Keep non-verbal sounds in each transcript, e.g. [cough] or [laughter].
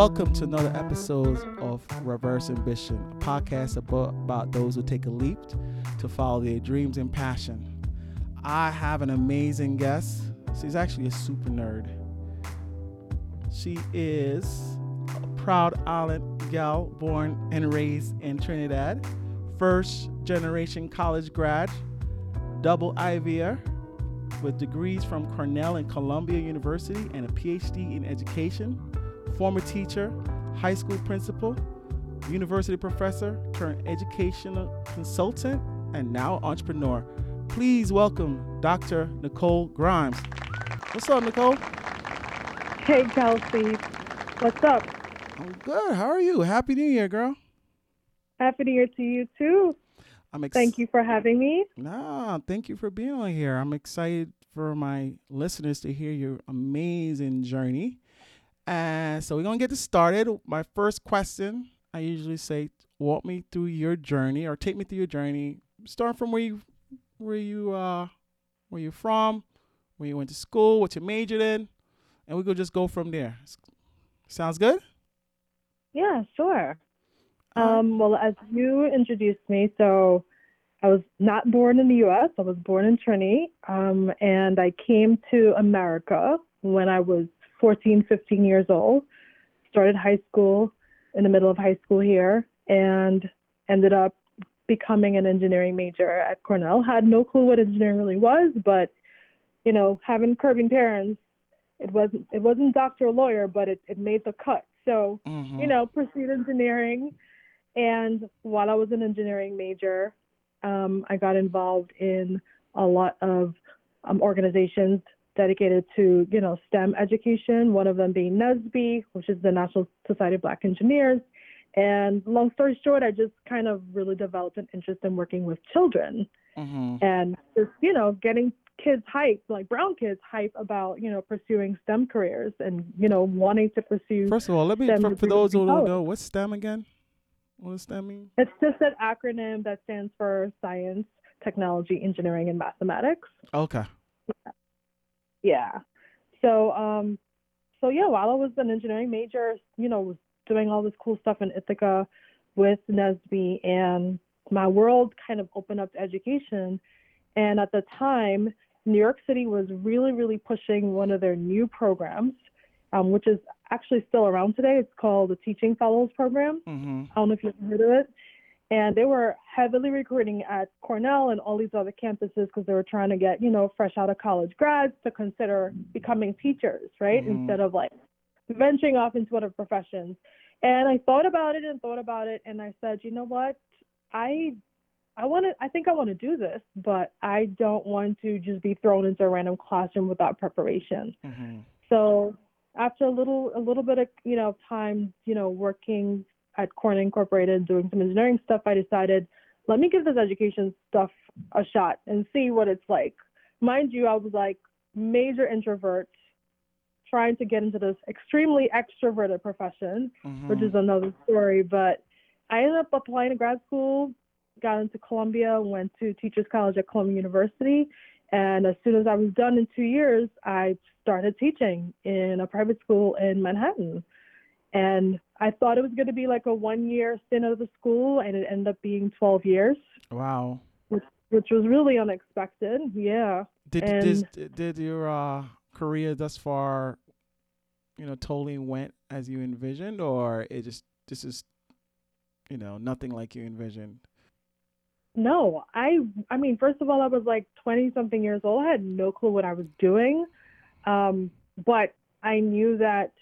Welcome to another episode of Reverse Ambition, a podcast about, about those who take a leap to follow their dreams and passion. I have an amazing guest. She's actually a super nerd. She is a proud island gal born and raised in Trinidad, first generation college grad, double IVR with degrees from Cornell and Columbia University and a PhD in education, former teacher, high school principal, university professor current educational consultant, and now entrepreneur. Please welcome Dr. Nicole Grimes. What's up, Nicole? Hey, Kelsey. What's up? I'm good. How are you? Happy New Year, girl. Happy New Year to you, too. I'm ex- Thank you for having me. Nah, thank you for being on here. I'm excited for my listeners to hear your amazing journey. And so we're gonna get this started. My first question, I usually say, walk me through your journey or take me through your journey. Start from where you where you uh where you're from, where you went to school, what you majored in, and we could just go from there. Sounds good? Yeah, sure. Um, well, as you introduced me, so I was not born in the U.S. I was born in Trinidad, um, and I came to America when I was 14, 15 years old. Started high school in the middle of high school here, and ended up becoming an engineering major at Cornell. Had no clue what engineering really was, but you know, having Caribbean parents, it wasn't it wasn't doctor or lawyer, but it, it made the cut. So Mhm. you know, pursued engineering. And while I was an engineering major, um, I got involved in a lot of um, organizations dedicated to, you know, STEM education, one of them being NSBE, which is the National Society of Black Engineers. And long story short, I just kind of really developed an interest in working with children Mhm. and just, you know, getting kids hype, like brown kids hype about, you know, pursuing STEM careers and, you know, wanting to pursue First of all, let me for, for those who don't know, what's STEM again? What does STEM mean? It's just an acronym that stands for science, technology, engineering, and mathematics. Okay. Yeah. So, um, so yeah, while I was an engineering major, you know, was doing all this cool stuff in Ithaca with NSBE, and my world kind of opened up to education. And at the time, New York City was really, really pushing one of their new programs, um, which is actually still around today. It's called the Teaching Fellows Program. Mm-hmm. I don't know if you've heard of it. And they were heavily recruiting at Cornell and all these other campuses because they were trying to get, you know, fresh out of college grads to consider becoming teachers, right? Mhm. Instead of like venturing off into other professions. And I thought about it and thought about it and I said, you know what? I I want to I think I want to do this, but I don't want to just be thrown into a random classroom without preparation. Mm-hmm. So after a little a little bit of you know time you know working at Corning Incorporated doing some engineering stuff, I decided let me give this education stuff a shot and see what it's like. Mind you, I was like major introvert, trying to get into this extremely extroverted profession, which Mm-hmm. is another story. But I ended up applying to grad school, got into Columbia, went to Teachers College at Columbia University, and as soon as I was done in two years, I started teaching in a private school in Manhattan. And I thought it was going to be like a one year stint of the school, and it ended up being 12 years, Wow. which was really unexpected. Yeah. Did And- did did your uh, career thus far, you know, totally went as you envisioned, or it just this is, you know, nothing like you envisioned? No, I I mean, first of all, I was like 20 something years old. I had no clue what I was doing. Um, but I knew that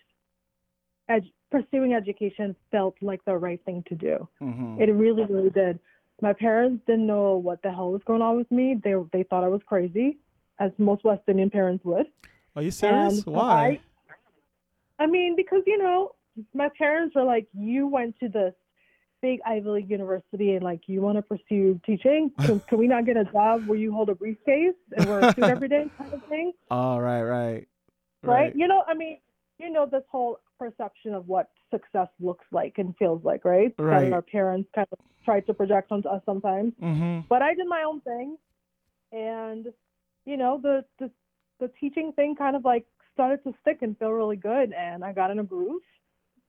ed- pursuing education felt like the right thing to do. Mm-hmm. It really, really did. My parents didn't know what the hell was going on with me. They they thought I was crazy, as most West Indian parents would. Are you serious? And Why? I mean, because you know, my parents were like, "You went to this big Ivy League university, and like, you want to pursue teaching? [laughs] Can, can we not get a job where you hold a briefcase and wear a suit every day, [laughs] kind of thing?" oh, right, right, right? You know, I mean, you know, this whole perception of what success looks like and feels like, right? Right. Our parents kind of try to project onto us sometimes. Mm-hmm. But I did my own thing, and you know, the the the teaching thing kind of like started to stick and feel really good, and I got in a groove.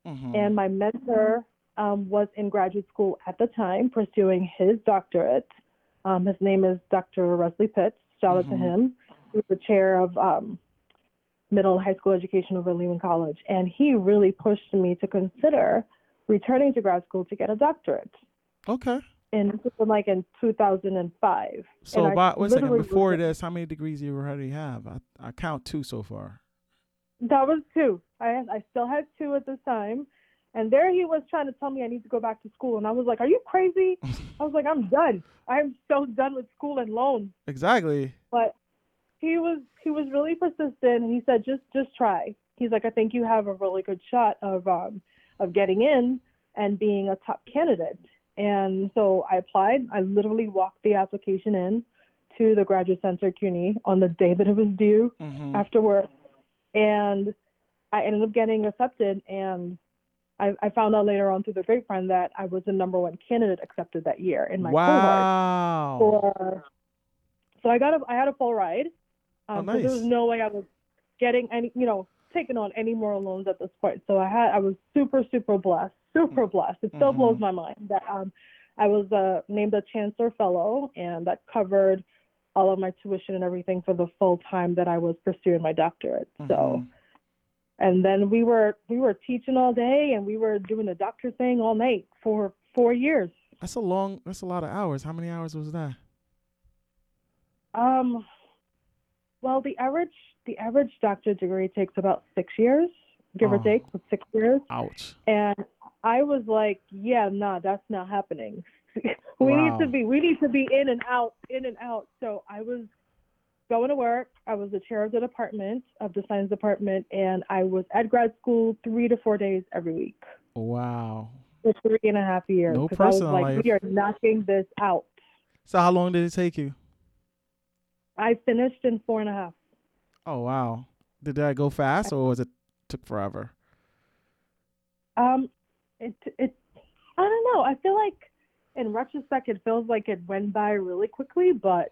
Mhm. and my mentor um, was in graduate school at the time pursuing his doctorate. Um, his name is Dr. Wesley Pitts. Shout out to Mhm. him. He's the chair of um, middle high school education over Lehman College. And he really pushed me to consider returning to grad school to get a doctorate. okay. And this was like in 2005. So, about, wait second. Before this, how many degrees you already have? I, I count two so far. That was two. I I still had two at this time. And there he was trying to tell me I need to go back to school. And I was like, Are you crazy? [laughs] I was like, I'm done. I'm so done with school and loans. Exactly. But he was he was really persistent and he said, just just try. He's like, I think you have a really good shot of um of getting in and being a top candidate. And so I applied. I literally walked the application in to the graduate center CUNY on the day that it was due hmm after work, and I ended up getting accepted. And I, I found out later on through the grapevine that I was the number one candidate accepted that year in my cohort. Wow. For, so I got a I had a full ride. Um, Oh, 'cause There was no way I was getting any, you know, taking on any more loans at this point. So I had I was super super blessed, super blessed. It still blows Mhm. my mind that um I was uh, named a Chancellor Fellow, and that covered all of my tuition and everything for the full time that I was pursuing my doctorate. So Mhm. and then we were we were teaching all day and we were doing the doctor thing all night for four years. That's a long. That's a lot of hours. How many hours was that? Um, well, the average the average doctorate degree takes about six years, give Oh. or take, six years. Ouch. And I was like, yeah, nah, that's not happening. [laughs] we Wow. need to be we need to be in and out, in and out. So I was going to work. I was the chair of the department of the science department, and I was at grad school three to four days every week Wow. for three and a half years. No 'cause I was like, life. we are knocking this out. So how long did it take you? I finished in four and a half. Oh wow. Did that go fast or was it took forever? Um, it it I don't know. I feel like in retrospect, it feels like it went by really quickly, but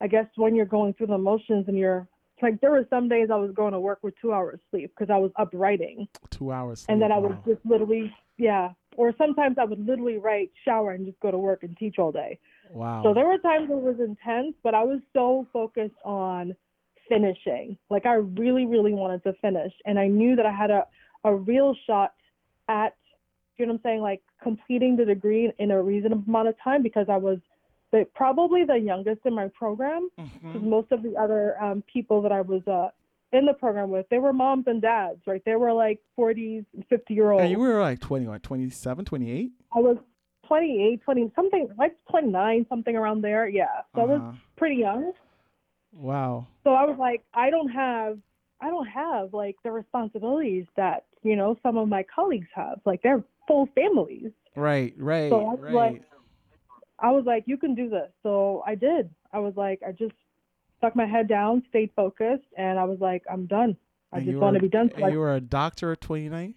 I guess when you're going through the motions and you're like there were some days I was going to work with two hours sleep because I was up writing, Two hours. and then sleep, I would wow. just literally yeah. Or sometimes I would literally write, shower, and just go to work and teach all day. Wow. So there were times it was intense, but I was so focused on finishing. Like I really, really wanted to finish. And I knew that I had a, a real shot at, you know what I'm saying, like completing the degree in a reasonable amount of time because I was the, probably the youngest in my program. Mhm. 'cause most of the other um, people that I was uh, in the program with, they were moms and dads, right? They were like 40s, 50 year olds. And you were like 20, what, 27, 28? I was 28, 20, something like 29, something around there. Yeah. So I was Uh-huh. pretty young. Wow. So I was like, I don't have, I don't have like the responsibilities that you know some of my colleagues have. Like they're full families. Right, right, So I was right. like- I was like, you can do this. So I did. I was like, I just stuck my head down, stayed focused, and I was like, I'm done. I And just want to be done. So you were a doctor at 29?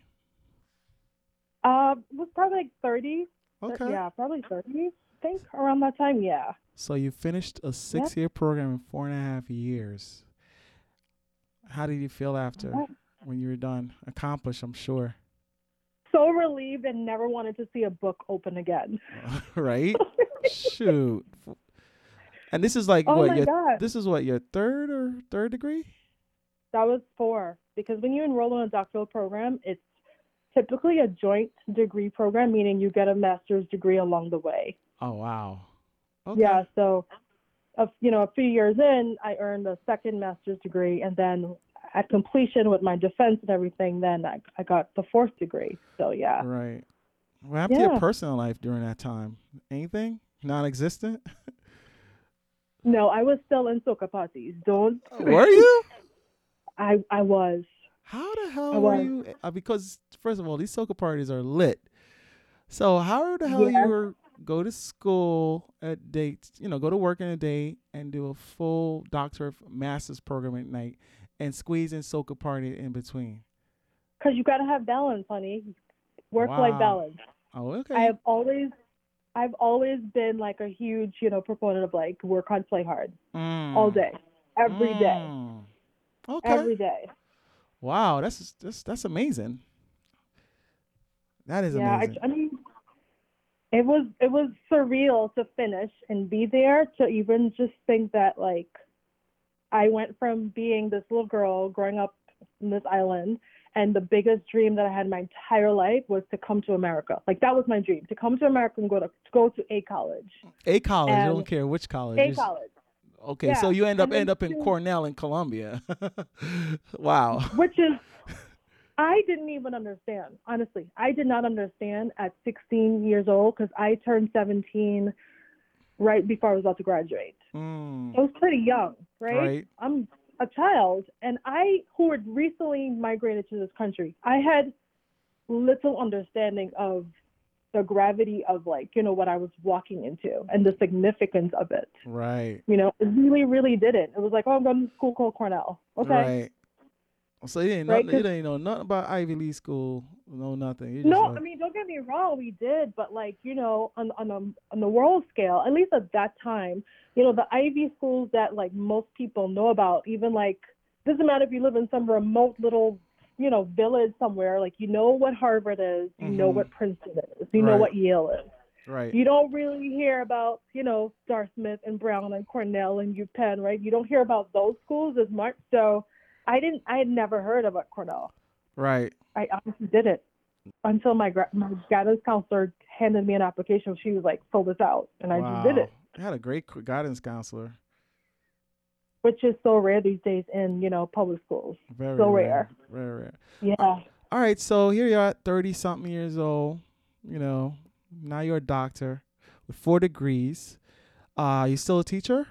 uh, was probably like 30. Okay. Yeah, probably 30. I think around that time. Yeah. So you finished a six year program in four and a half years. How did you feel after Yeah. when you were done? Accomplished, I'm sure. So relieved and never wanted to see a book open again. [laughs] right? Shoot. And this is like Oh what your God. this is what your third or third degree? That was four. Because when you enroll in a doctoral program, it's typically a joint degree program, meaning you get a master's degree along the way. Oh wow. Okay. Yeah. So, a, you know, a few years in, I earned a second master's degree, and then at completion with my defense and everything, then I, I got the fourth degree. So yeah. Right. What happened to your personal life during that time? Anything? Non existent? No, I was still in soca parties. Don't. Were you? [laughs] I I was. How the hell I were you? Uh, because first of all, these soca parties are lit. So how the hell Yeah. you were go to school at date, you know, go to work in a day and do a full doctor of master's program at night and squeeze in soca party in between? Because you got to have balance, honey. Work life Wow. balance. Oh, okay. I have always, I've always been like a huge, you know, proponent of like work hard, play hard, all Mm. day, every day, Mm. Okay. every day. Wow, that's that's that's amazing. That is yeah, amazing. I, I mean, it was it was surreal to finish and be there to even just think that like I went from being this little girl growing up in this island and the biggest dream that I had my entire life was to come to America. Like that was my dream to come to America and go to, to go to a college. a college. and- don't care which college. A college, Okay, so you end up end up in to- Cornell in Columbia. [laughs] wow. which is [laughs] I didn't even understand. Honestly, I did not understand at 16 years old because I turned 17 right before I was about to graduate. Mm, I was pretty young, right? right. I'm a child, and I, who had recently migrated to this country, I had little understanding of the gravity of like, you know, what I was walking into and the significance of it. Right. You know, it really, really didn't. It was like, oh, I'm going to school called Cornell. Okay. Right. So you know, Right, you 'cause- didn't know nothing about Ivy League school. No, nothing. Just No, like- I mean, don't get me wrong, we did, but like, you know, on on a on the world scale, at least at that time, you know, the Ivy schools that like most people know about, even like doesn't matter if you live in some remote little, you know, village somewhere, like you know what Harvard is, you know Mhm. what Princeton is, you know what Yale is. right. You don't really hear about, you know, Dartmouth and Brown and Cornell and UPenn, right? You don't hear about those schools as much. So I didn't I had never heard about Cornell. right. I honestly didn't until my gra- my guidance counselor handed me an application. She was like, "Fill this out," and I just did it, You had a great guidance counselor. Which is so rare these days in you know public schools. Very So rare. Very rare. Yeah, All right, so here you are, thirty something years old. You know, now you're a doctor with four degrees. Uh, you still a teacher?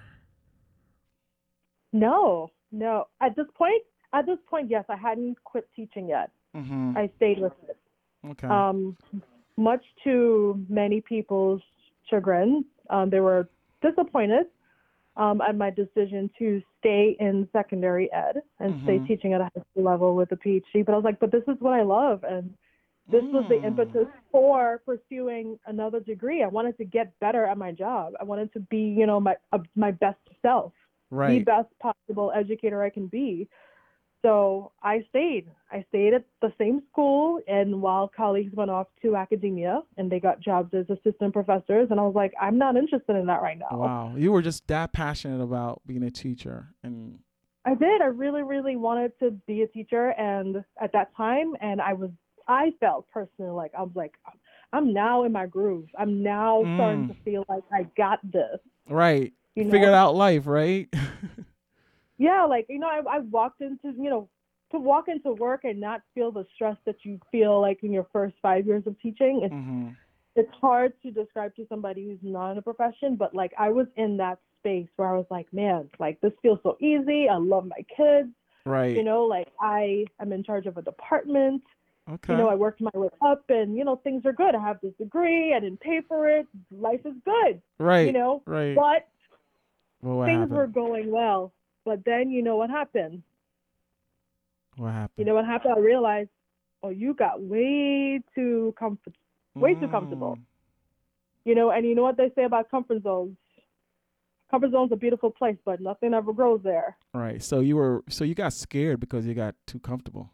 no, no. At this point, at this point, yes, I hadn't quit teaching yet. Mm-hmm. I stayed with it. Okay. Um, much to many people's chagrin, um, they were disappointed um, at my decision to stay in secondary ed and stay Mhm. teaching at a high school level with a PhD. But I was like, but this is what I love, and this was the Mm. impetus for pursuing another degree. I wanted to get better at my job. I wanted to be, you know, my uh, my best self, the best possible educator I can be. So I stayed. I stayed at the same school, and while colleagues went off to academia and they got jobs as assistant professors, and I was like, I'm not interested in that right now. Wow. You were just that passionate about being a teacher, and I did. I really, really wanted to be a teacher, and at that time, and I was, I felt personally like I was like, I'm now in my groove. I'm now starting Mm. to feel like I got this. right. You know? Figured out life, right? [laughs] Yeah, like you know, I, I walked into, you know, to walk into work and not feel the stress that you feel like in your first five years of teaching. It's mm-hmm. it's hard to describe to somebody who's not in a profession, but like I was in that space where I was like, man, like this feels so easy. I love my kids. Right. You know, like I am in charge of a department. okay. You know, I worked my way up and, you know, things are good. I have this degree. I didn't pay for it. Life is good, right. you know, Right. but well, things happened? were going well. But then, you know what happened? what happened? You know what happened? I realized, oh, you got way too comfort, way too comfortable. Mm. you know, and you know what they say about comfort zones? Comfort zone's a beautiful place, but nothing ever grows there. Right. So you were so you got scared because you got too comfortable.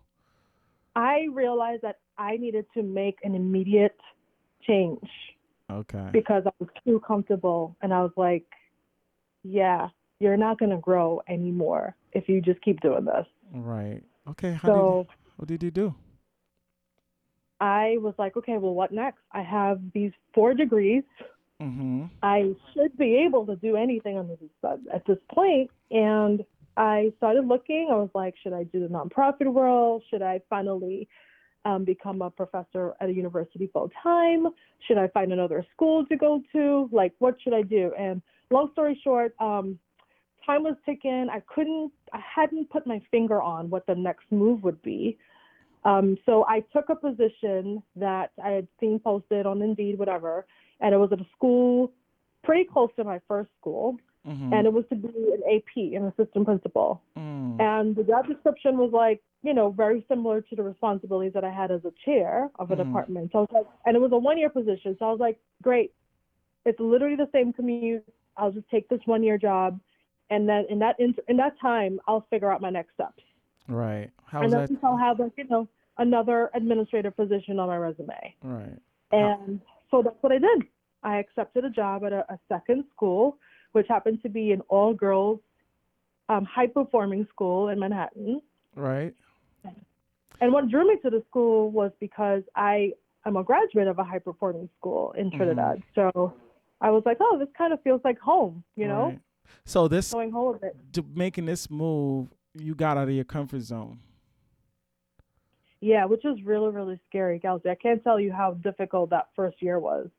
I realized that I needed to make an immediate change Okay. because I was too comfortable. And I was like, yeah, you're not going to grow anymore if you just keep doing this. Right. Okay. How So did what did you do? I was like, okay, well, what next? I have these four degrees. Mm-hmm. I should be able to do anything on this at this point. And I started looking. I was like, should I do the nonprofit world? Should I finally um, become a professor at a university full time? Should I find another school to go to? Like, what should I do? And long story short, um, time was ticking. I couldn't, I hadn't put my finger on what the next move would be. Um, so I took a position that I had seen posted on Indeed, whatever, and it was at a school pretty close to my first school, Mm-hmm. and it was to be an AP, an assistant principal. mm. And the job description was like, you know, very similar to the responsibilities that I had as a chair of a Mhm. department. So I was like, and it was a one year position. So I was like, great. It's literally the same commute. I'll just take this one year job. And then in that in, in that time, I'll figure out my next steps. Right. How and then that? I'll have like, you know, another administrative position on my resume. Right. And so that's what I did. I accepted a job at a, a second school, which happened to be an all girls um, high performing school in Manhattan. Right. And what drew me to the school was because I am a graduate of a high performing school in Trinidad. So I was like, oh, this kind of feels like home, you know, Right. So this going home a bit. to making this move, you got out of your comfort zone. Yeah, which was really, really scary, Kelsey. I can't tell you how difficult that first year was.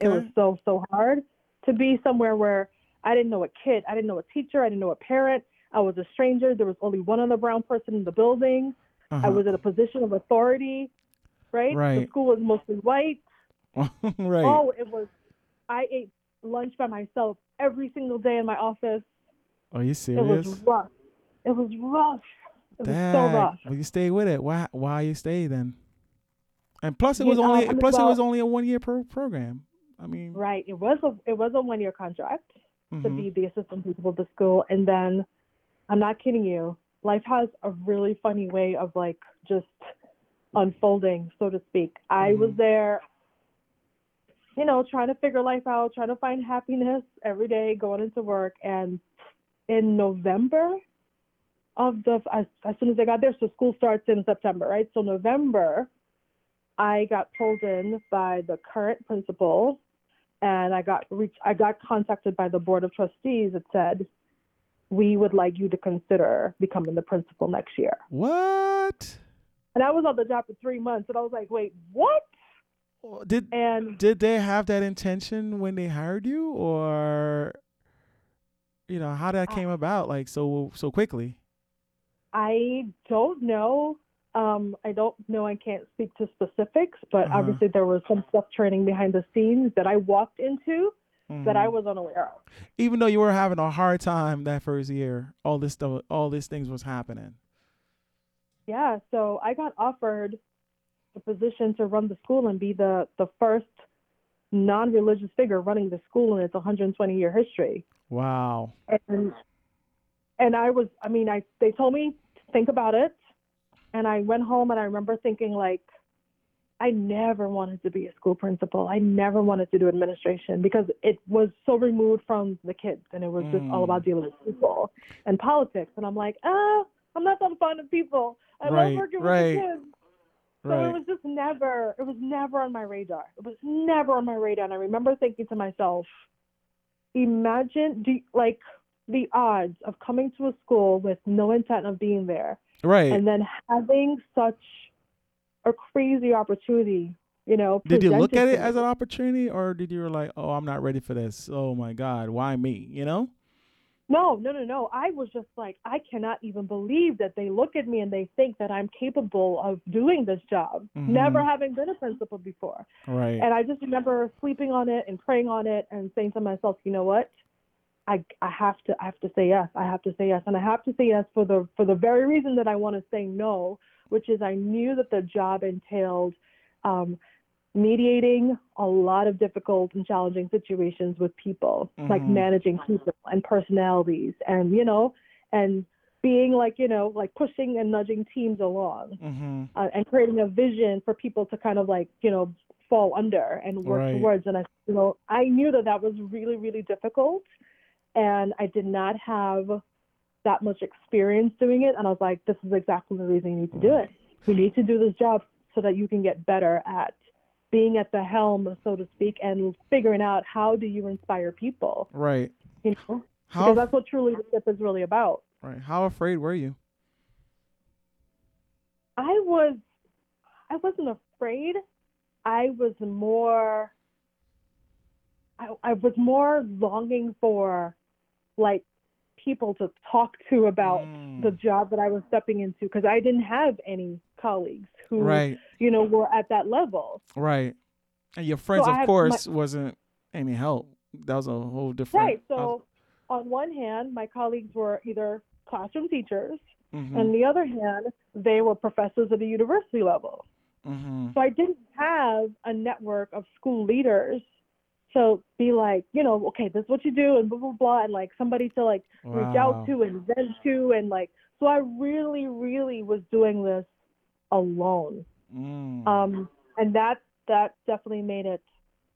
It was so, so hard to be somewhere where I didn't know a kid, I didn't know a teacher, I didn't know a parent. I was a stranger. There was only one other brown person in the building. I Uh-huh. was in a position of authority, right? The school was mostly white. [laughs] right. Oh, it was. I ate lunch by myself every single day in my office. Are you serious? It was rough. It was rough. It was so rough. Well, you stay with it. Why? Why you stay then? And plus, it You was know, only I mean, plus it was only a one year pro- program. I mean, Right. It was a it was a one year contract to mhm. be the assistant principal of the school, and then I'm not kidding you. Life has a really funny way of like just unfolding, so to speak. I was Mhm. there, you know, trying to figure life out, trying to find happiness every day, going into work, and in November of the as, as soon as I got there, so school starts in September, right? So November, I got pulled in by the current principal, and I got reached. I got contacted by the board of trustees that said, "We would like you to consider becoming the principal next year." what? And I was on the job for three months, and I was like, "Wait, what?" Did And did they have that intention when they hired you, or you know how that Uh, came about like so so quickly? I don't know. Um, I don't know. I can't speak to specifics, but Uh-huh. obviously there was some stuff training behind the scenes that I walked into that I Mhm. was unaware of. even though you were having a hard time that first year, all this stuff, all these things was happening. Yeah, so I got offered the position to run the school and be the the first non-religious figure running the school in its 120 year history. Wow. And and I was, I mean, I they told me to think about it, and I went home and I remember thinking like, I never wanted to be a school principal. I never wanted to do administration because it was so removed from the kids and it was just all Mm. about dealing with people and politics. And I'm like, ah, I'm not that fond of people. I Right, love working right, with the kids. So Right. it was just never, it was never on my radar. It was never on my radar. And I remember thinking to myself, imagine, do, like, the odds of coming to a school with no intent of being there right. and then having such a crazy opportunity, you know. did you look at it as an opportunity, or did you were like, "Oh, I'm not ready for this. Oh my God, why me?" You know? No, no, no, no. I was just like, I cannot even believe that they look at me and they think that I'm capable of doing this job, never Mhm. having been a principal before. Right. And I just remember sleeping on it and praying on it and saying to myself, you know what? I, I have to I have to say yes. I have to say yes. And I have to say yes for the for the very reason that I want to say no, which is I knew that the job entailed um, mediating a lot of difficult and challenging situations with people, like Mhm. managing people and personalities and you know, and being like, you know, like pushing and nudging teams along mm-hmm. uh, and creating a vision for people to kind of like you know fall under and work Right. towards and i you know i knew that that was really really difficult and i did not have that much experience doing it and i was like this is exactly the reason you need to do it you need to do this job so that you can get better at being at the helm so to speak and figuring out how do you inspire people Right. you know How because that's what true leadership is really about right? How afraid were you? I was I wasn't afraid. I was more I, I was more longing for like people to talk to about Mm. the job that I was stepping into because I didn't have any colleagues who Right. you know were at that level. Right. And your friends, I of had my- course, wasn't any help. That was a whole different. Right. So on one hand, my colleagues were either classroom teachers, hmm on the other hand, they were professors at the university level. hmm So I didn't have a network of school leaders to be like, you know, okay, this is what you do and blah blah blah and like somebody to like reach out to and vent to and like so I really, really was doing this alone. Mm. Um, and that that definitely made it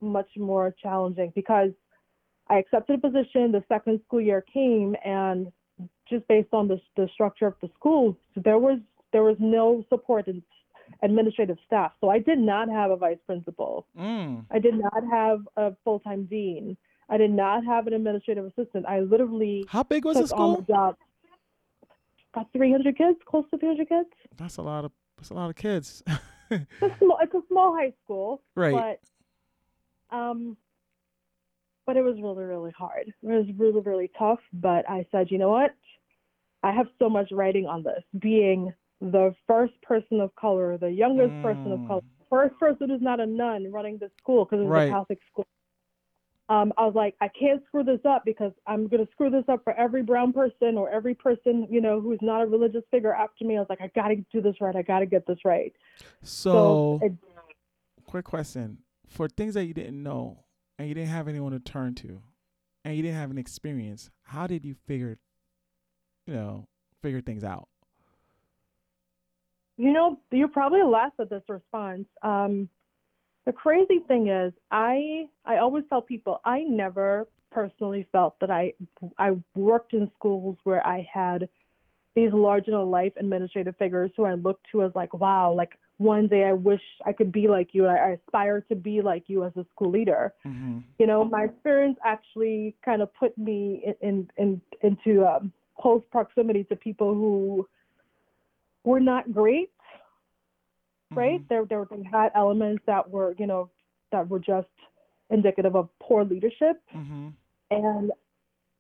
much more challenging because I accepted a position. The second school year came, and just based on the the structure of the school, there was there was no support in administrative staff. So I did not have a vice principal. Mm. I did not have a full time dean. I did not have an administrative assistant. I literally How big was the school? About 300 kids, close to 300 kids. That's a lot of that's a lot of kids. [laughs] It's a small, it's a small high school, right. but um, but it was really, really hard. It was really, really tough. But I said, you know what? I have so much writing on this. Being the first person of color, the youngest person of Mm. color, first person who's not a nun running the school because it was Right. a Catholic school. Um, I was like, I can't screw this up because I'm gonna screw this up for every brown person or every person, you know, who's not a religious figure after me. I was like, I gotta do this right. I gotta get this right. so, it, quick question: for things that you didn't know and you didn't have anyone to turn to, and you didn't have an experience, how did you figure, you know, figure things out? You know, you're probably laugh at this response. Um, the crazy thing is, I I always tell people I never personally felt that I I worked in schools where I had these larger than life administrative figures who I looked to as like, wow, like one day I wish I could be like you. I, I aspire to be like you as a school leader. Mm-hmm. You know, my experience actually kind of put me in, in, in into um, close proximity to people who were not great right? Mm-hmm. There, there they had elements that were, you know, that were just indicative of poor leadership, Mm-hmm. and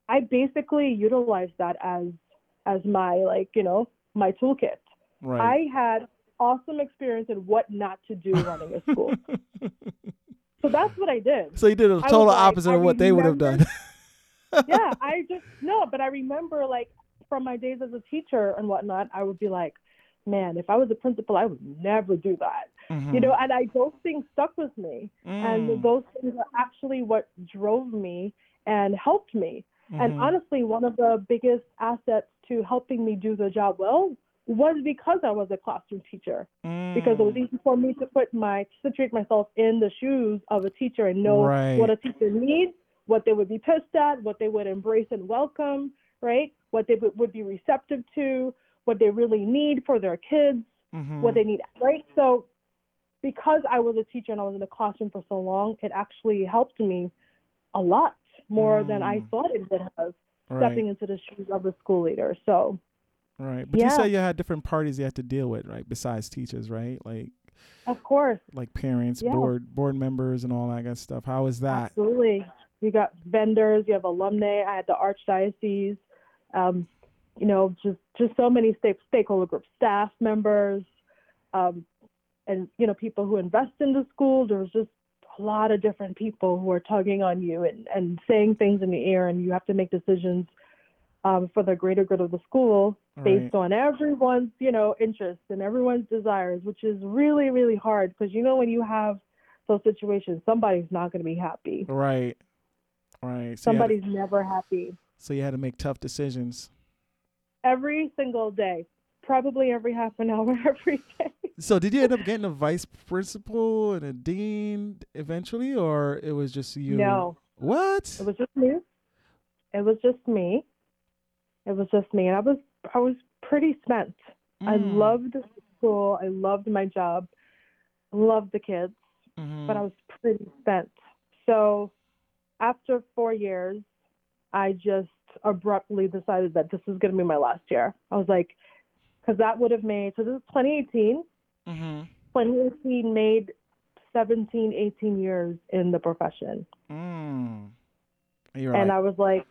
I basically utilized that as as my like, you know, my toolkit. Right. I had awesome experience in what not to do running a school, [laughs] so that's what I did. so you did a total like, opposite I of what they would have done. [laughs] yeah, [laughs] I just no, but I remember like from my days as a teacher and whatnot, I would be like, man, if I was a principal, I would never do that. Mhm. You know, and I those things stuck with me. Mm. and those things are actually what drove me and helped me. And Mhm. honestly, one of the biggest assets to helping me do the job well was because I was a classroom teacher. Because it was Mm. easy for me to put my to situate myself in the shoes of a teacher and know Right. what a teacher needs, what they would be pissed at, what they would embrace and welcome, right? What they would be receptive to, what they really need for their kids Mhm. what they need, right? So because I was a teacher and I was in the classroom for so long, it actually helped me a lot more than I Mm. thought it would have right. stepping into the shoes of a school leader. So Right. But you Yeah. said you had different parties you had to deal with, right? Besides teachers, right? Like of course, like parents, Yeah. board board members and all that good stuff. How was that? absolutely. You got vendors, you have alumni. I had the archdiocese, um, you know, just just so many stake, stakeholder groups, staff members, um, and you know, people who invest in the school. There was just a lot of different people who are tugging on you and, and saying things in the ear, and you have to make decisions um, for the greater good of the school based on everyone's, you know, interests and everyone's desires, which is really, really hard because you know when you have those situations, somebody's not going to be happy. Right. Right. So Somebody's never happy. so you had to make tough decisions. Every single day, probably every half an hour, [laughs] every day. So did you end up getting a vice principal and a dean eventually, or it was just you? No, What? it was just me. It was just me. It was just me, and I was I was pretty spent. I Mm. loved school. I loved my job. Loved the kids. Mhm. but I was pretty spent. So after four years, I just abruptly decided that this is going to be my last year. I was like, because that would have made, so this is 2018. Mhm. 2018 made 17, 18 years in the profession. Mm. And You're And like, I was like,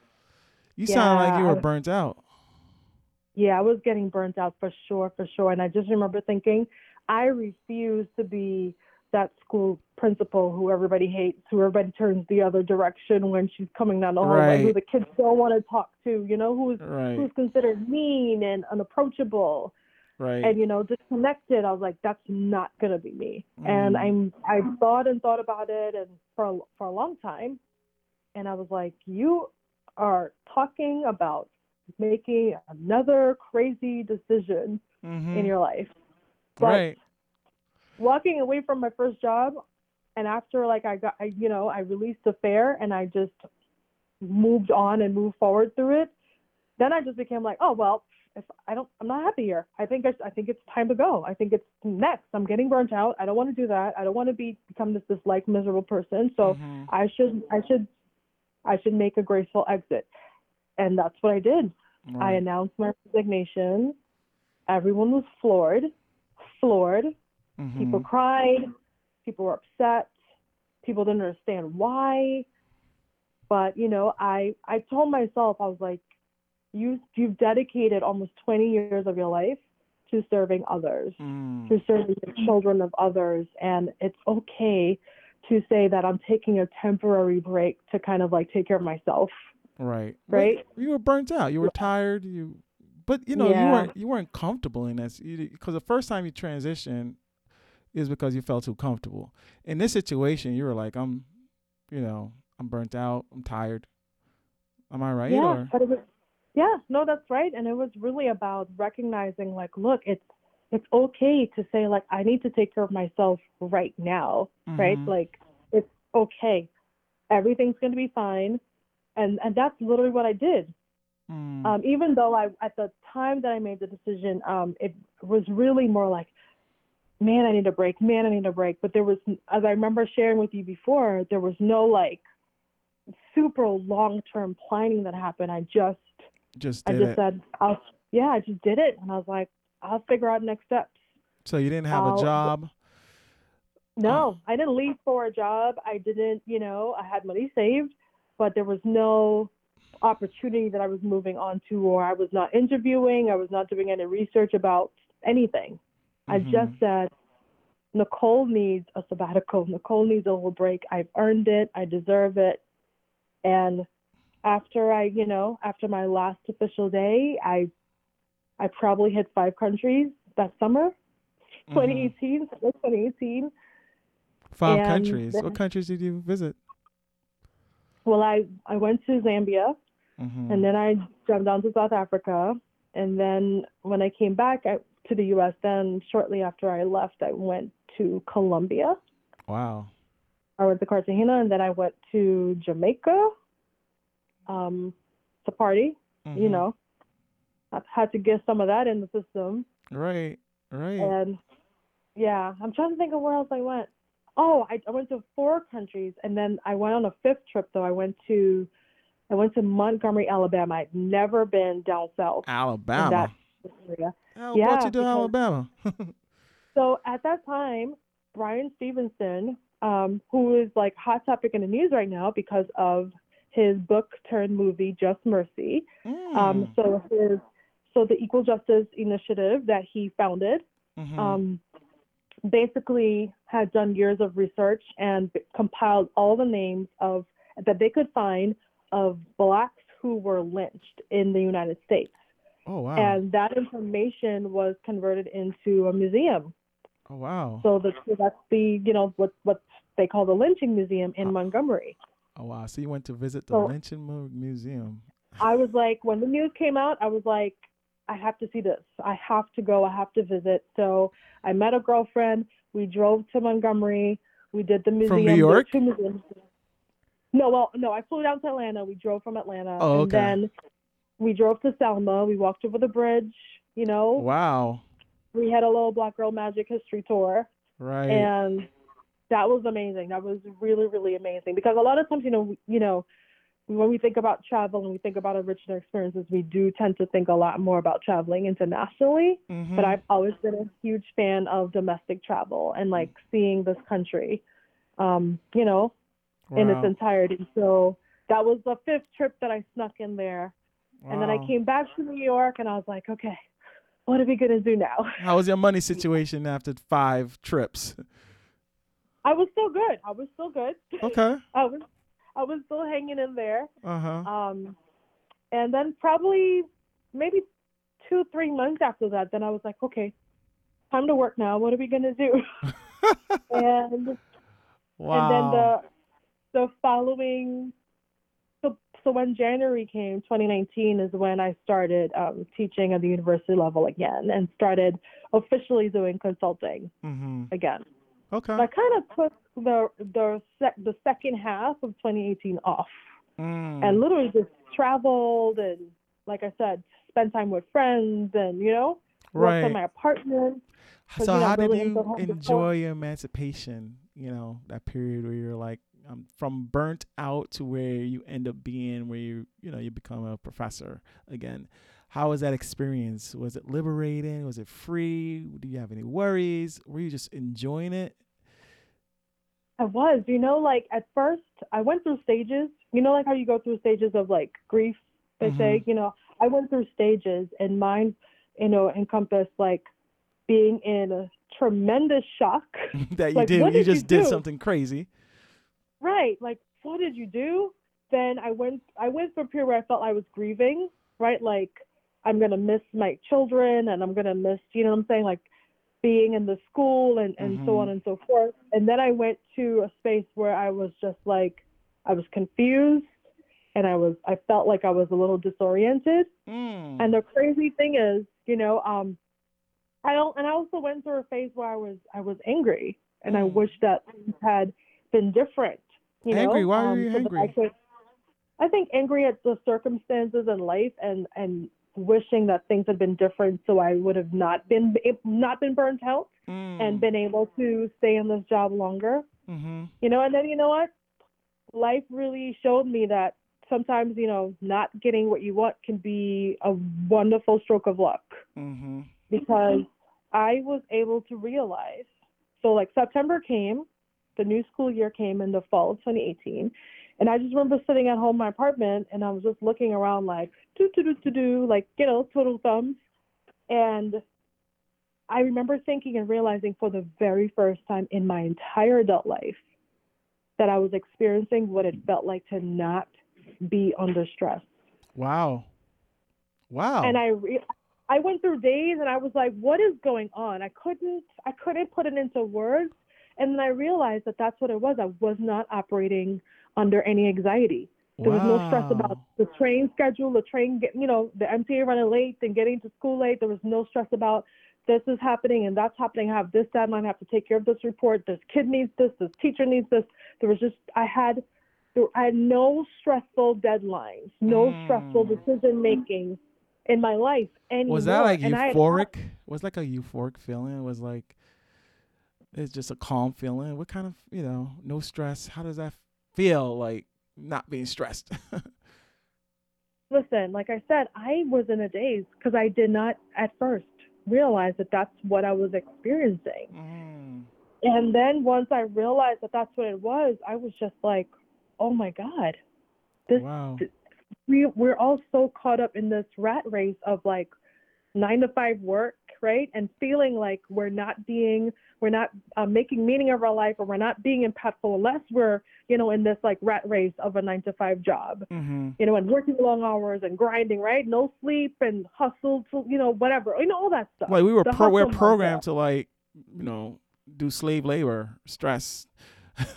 you sound like you were burnt out. yeah, I was getting burnt out for sure, for sure. And I just remember thinking, I refuse to be that school principal who everybody hates, who everybody turns the other direction when she's coming down the hallway, who the kids don't want to talk to, you know, who's Right. who's considered mean and unapproachable Right. and you know disconnected. I was like, that's not gonna be me. And Mm. I'm I thought and thought about it and for a, for a long time, and I was like, you are talking about making another crazy decision Mhm. in your life. But right. Walking away from my first job, and after like I got, I, you know, I released the fair and I just moved on and moved forward through it. Then I just became like, oh well, if I don't, I'm not happy here. I think I, I think it's time to go. I think it's next. I'm getting burnt out. I don't want to do that. I don't want to be become this this like miserable person. So Mhm. I should I should I should make a graceful exit. And that's what I did. I announced my resignation. Everyone was floored, floored. People Mhm. cried. People were upset. People didn't understand why. But you know, I I told myself I was like, you you've dedicated almost 20 years of your life to serving others, Mm. to serving the children of others, and it's okay to say that I'm taking a temporary break to kind of like take care of myself. Right. Right. You were burnt out. You were tired. You, but you know, you weren't you weren't comfortable in this because the first time you transitioned is because you felt too comfortable. In this situation, you were like, I'm, you know, I'm burnt out. I'm tired. Am I right? yeah, Or but it was, yeah, no, that's right. And it was really about recognizing, like, look, it's it's okay to say, like, I need to take care of myself right now, right? Mhm. Like, it's okay. Everything's going to be fine, and and that's literally what I did. Mm. Um, even though I, at the time that I made the decision, um, it was really more like, man, I need a break. Man, I need a break. But there was, as I remember sharing with you before, there was no like super long term planning that happened. I just, just I just it. said, I'll, yeah, I just did it, and I was like, I'll figure out next steps. so you didn't have I'll- a job. No, oh. I didn't leave for a job. I didn't, you know, I had money saved, but there was no opportunity that I was moving on to, or I was not interviewing. I was not doing any research about anything. I Mhm. just said, Nicole needs a sabbatical. Nicole needs a little break. I've earned it. I deserve it. And after I, you know, after my last official day, I, I probably hit five countries that summer, [laughs] Mhm. 2018, 2018. Five and countries. then- What countries did you visit? Well, I, I went to Zambia hmm and then I jumped down to South Africa. And then when I came back I, to the U.S., then shortly after I left, I went to Colombia. Wow. I went to Cartagena, and then I went to Jamaica um, to party. You Mhm. know, I had to get some of that in the system. Right. Right. And yeah, I'm trying to think of where else I went. Oh, I, I went to four countries, and then I went on a fifth trip. Though I went to, I went to Montgomery, Alabama. I'd never been down south Alabama. That area. How Yeah, brought you to because- Alabama? [laughs] So at that time, Bryan Stevenson, um, who is like hot topic in the news right now because of his book turned movie Just Mercy. Mm. Um, so his so the Equal Justice Initiative that he founded Mhm. um, basically had done years of research and compiled all the names of that they could find of blacks who were lynched in the United States. Oh wow. And that information was converted into a museum. oh wow. So the, so that's the you know what what they call the lynching museum in Ah. Montgomery. oh wow. So you went to visit the So- Lynching Mu- Museum. I was like, when the news came out, I was like, I have to see this. I have to go. I have to visit. So I met a girlfriend. We drove to Montgomery. We did the museum. From New York? No, well, no. I flew down to Atlanta. We drove from Atlanta, Oh, and okay. then we drove to Selma. We walked over the bridge. You know, Wow. we had a little Black Girl Magic history tour. Right. and that was amazing. That was really, really amazing because a lot of times, you know, you know, when we think about travel and we think about original experiences, we do tend to think a lot more about traveling internationally. Mhm. But I've always been a huge fan of domestic travel and like seeing this country, um, you know, in its entirety. So that was the fifth trip that I snuck in there, and then I came back to New York, and I was like, okay, what are we gonna do now? [laughs] How was your money situation after five trips? I was still good. I was still good. [laughs] Okay. I was I was still hanging in there. Uh huh. Um, and then probably maybe two, three months after that, then I was like, okay, time to work now. What are we gonna do? [laughs] and wow. and then the the following, so when January came, 2019 is when I started um, teaching at the university level again and started officially doing consulting Mm-hmm. again. Okay. So I kind of took the the sec- the second half of 2018 off Mm. and literally just traveled and, like I said, spent time with friends and you know worked right. on my apartment. so you know, how did you enjoy your emancipation? You know that period where you're like um, from burnt out to where you end up being where you you know you become a professor again. How was that experience? Was it liberating? Was it free? Do you have any worries? Were you just enjoying it? I was, you know, like at first I went through stages. You know, like how you go through stages of like grief. They Mhm. say, you know, I went through stages, and mine, you know, encompassed like being in a tremendous shock. [laughs] that you Like, did. You did you just did do? something crazy. Right? Like, what did you do? Then I went. I went through a period where I felt I was grieving. Right, like I'm gonna miss my children, and I'm gonna miss, you know, what I'm saying, like being in the school and and so Mhm. on and so forth. And then I went to a space where I was just like, I was confused, and I was, I felt like I was a little disoriented. Mm. And the crazy thing is, you know, um, I don't, and I also went through a phase where I was, I was angry, and I Mm. wish that things had been different. You Angry? know, Why were um, you so that I angry? could- I think angry at the circumstances in life, and and wishing that things had been different, so I would have not been not been burnt out Mm. and been able to stay in this job longer. Mm-hmm. You know, and then you know what? Life really showed me that sometimes, you know, not getting what you want can be a wonderful stroke of luck Mm-hmm. because I was able to realize. So, like, September came, the new school year came in the fall of 2018. And I just remember sitting at home in my apartment and I was just looking around, like, do, do, do, do, do, like, you know, twiddle thumbs. And I remember thinking and realizing for the very first time in my entire adult life that I was experiencing what it felt like to not be under stress. Wow. Wow. And I re- I went through days and I was like, what is going on? I couldn't I couldn't put it into words. And then I realized that that's what it was. I was not operating under any anxiety. There was no stress about the train schedule, the train, get, you know, the MTA running late and getting to school late. There was no stress about this is happening and that's happening. I have this deadline. I have to take care of this report. This kid needs this. This teacher needs this. There was just, I had, there, I had no stressful deadlines, no stressful Mm. decision making in my life anymore. Was that like And I euphoric? Was like a euphoric feeling? It was like it's just a calm feeling. What kind of you know, no stress? How does that feel like not being stressed? [laughs] listen, like I said, I was in a daze because I did not at first realize that that's what I was experiencing. mm. And then once I realized that that's what it was, I was just like, oh my God, this Wow. we we're all so caught up in this rat race of like nine to five work, right? And feeling like we're not being, we're not uh, making meaning of our life, or we're not being impactful unless we're, you know, in this like rat race of a nine to five job, Mm-hmm. you know, and working long hours and grinding, right? No sleep and hustle, to, you know, whatever, you know, all that stuff. Like we were pro- we're programmed to like you know do slave labor, stress. [laughs]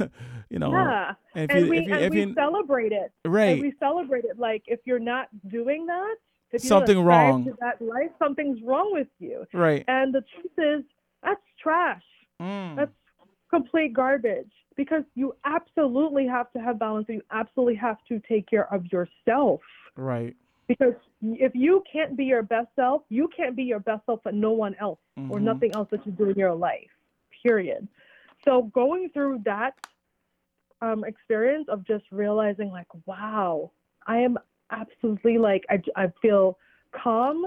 you know, Yeah. and if and you we if you and if we you celebrate it. right, And we celebrate it like if you're not doing that, if you Something wrong. to that life, something's wrong with you. right. And the truth is, that's trash. Mm. That's complete garbage because you absolutely have to have balance. and You absolutely have to take care of yourself right. because if you can't be your best self, you can't be your best self for no one else or Mhm. nothing else that you do in your life. Period. So going through that um, experience of just realizing, like, wow, I am absolutely like I, I feel calm,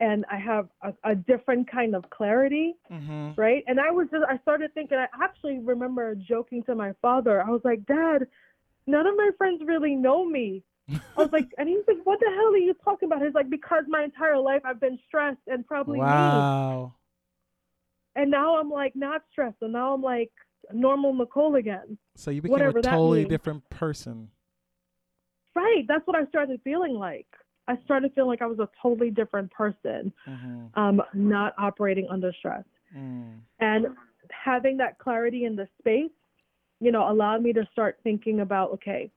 and I have a, a different kind of clarity, Mm-hmm. right? And I was just I started thinking. I actually remember joking to my father. I was like, Dad, none of my friends really know me. I was like, [laughs] and he's like, "What the hell are you talking about?" He's like, "Because my entire life I've been stressed and probably me." Wow. And now I'm like not stressed, and now I'm like normal Nicole again. So you became Whatever a totally different person. Right, that's what I started feeling like. I started feeling like I was a totally different person, Mm-hmm. um, not operating under stress, Mm. and having that clarity in the space, you know, allowed me to start thinking about, okay,